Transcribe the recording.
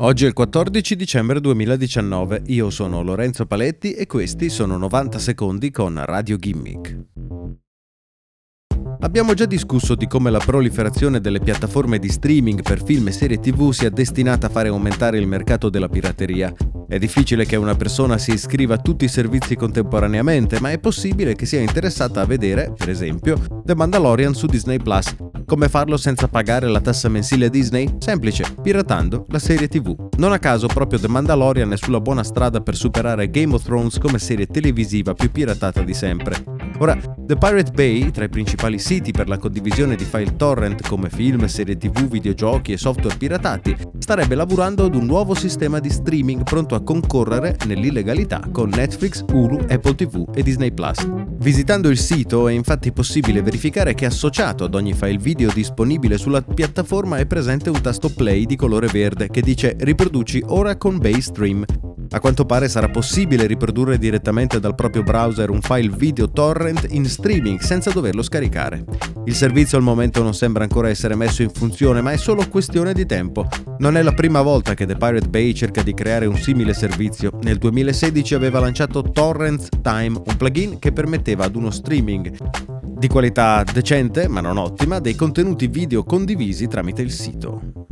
Oggi è il 14 dicembre 2019, io sono Lorenzo Paletti e questi sono 90 secondi con Radio Gimmick. Abbiamo già discusso di come la proliferazione delle piattaforme di streaming per film e serie tv sia destinata a fare aumentare il mercato della pirateria. È difficile che una persona si iscriva a tutti i servizi contemporaneamente, ma è possibile che sia interessata a vedere, per esempio, The Mandalorian su Disney Plus, come farlo senza pagare la tassa mensile Disney? Semplice, piratando la serie TV. Non a caso proprio The Mandalorian è sulla buona strada per superare Game of Thrones come serie televisiva più piratata di sempre. Ora, The Pirate Bay, tra i principali siti per la condivisione di file torrent come film, serie tv, videogiochi e software piratati, starebbe lavorando ad un nuovo sistema di streaming pronto a concorrere nell'illegalità con Netflix, Hulu, Apple TV e Disney Plus. Visitando il sito è infatti possibile verificare che associato ad ogni file video disponibile sulla piattaforma è presente un tasto play di colore verde che dice riproduci ora con Baystream. A quanto pare sarà possibile riprodurre direttamente dal proprio browser un file video torrent in streaming senza doverlo scaricare. Il servizio al momento non sembra ancora essere messo in funzione, ma è solo questione di tempo. Non è la prima volta che The Pirate Bay cerca di creare un simile servizio. Nel 2016 aveva lanciato Torrents Time, un plugin che permetteva ad uno streaming di qualità decente, ma non ottima, dei contenuti video condivisi tramite il sito.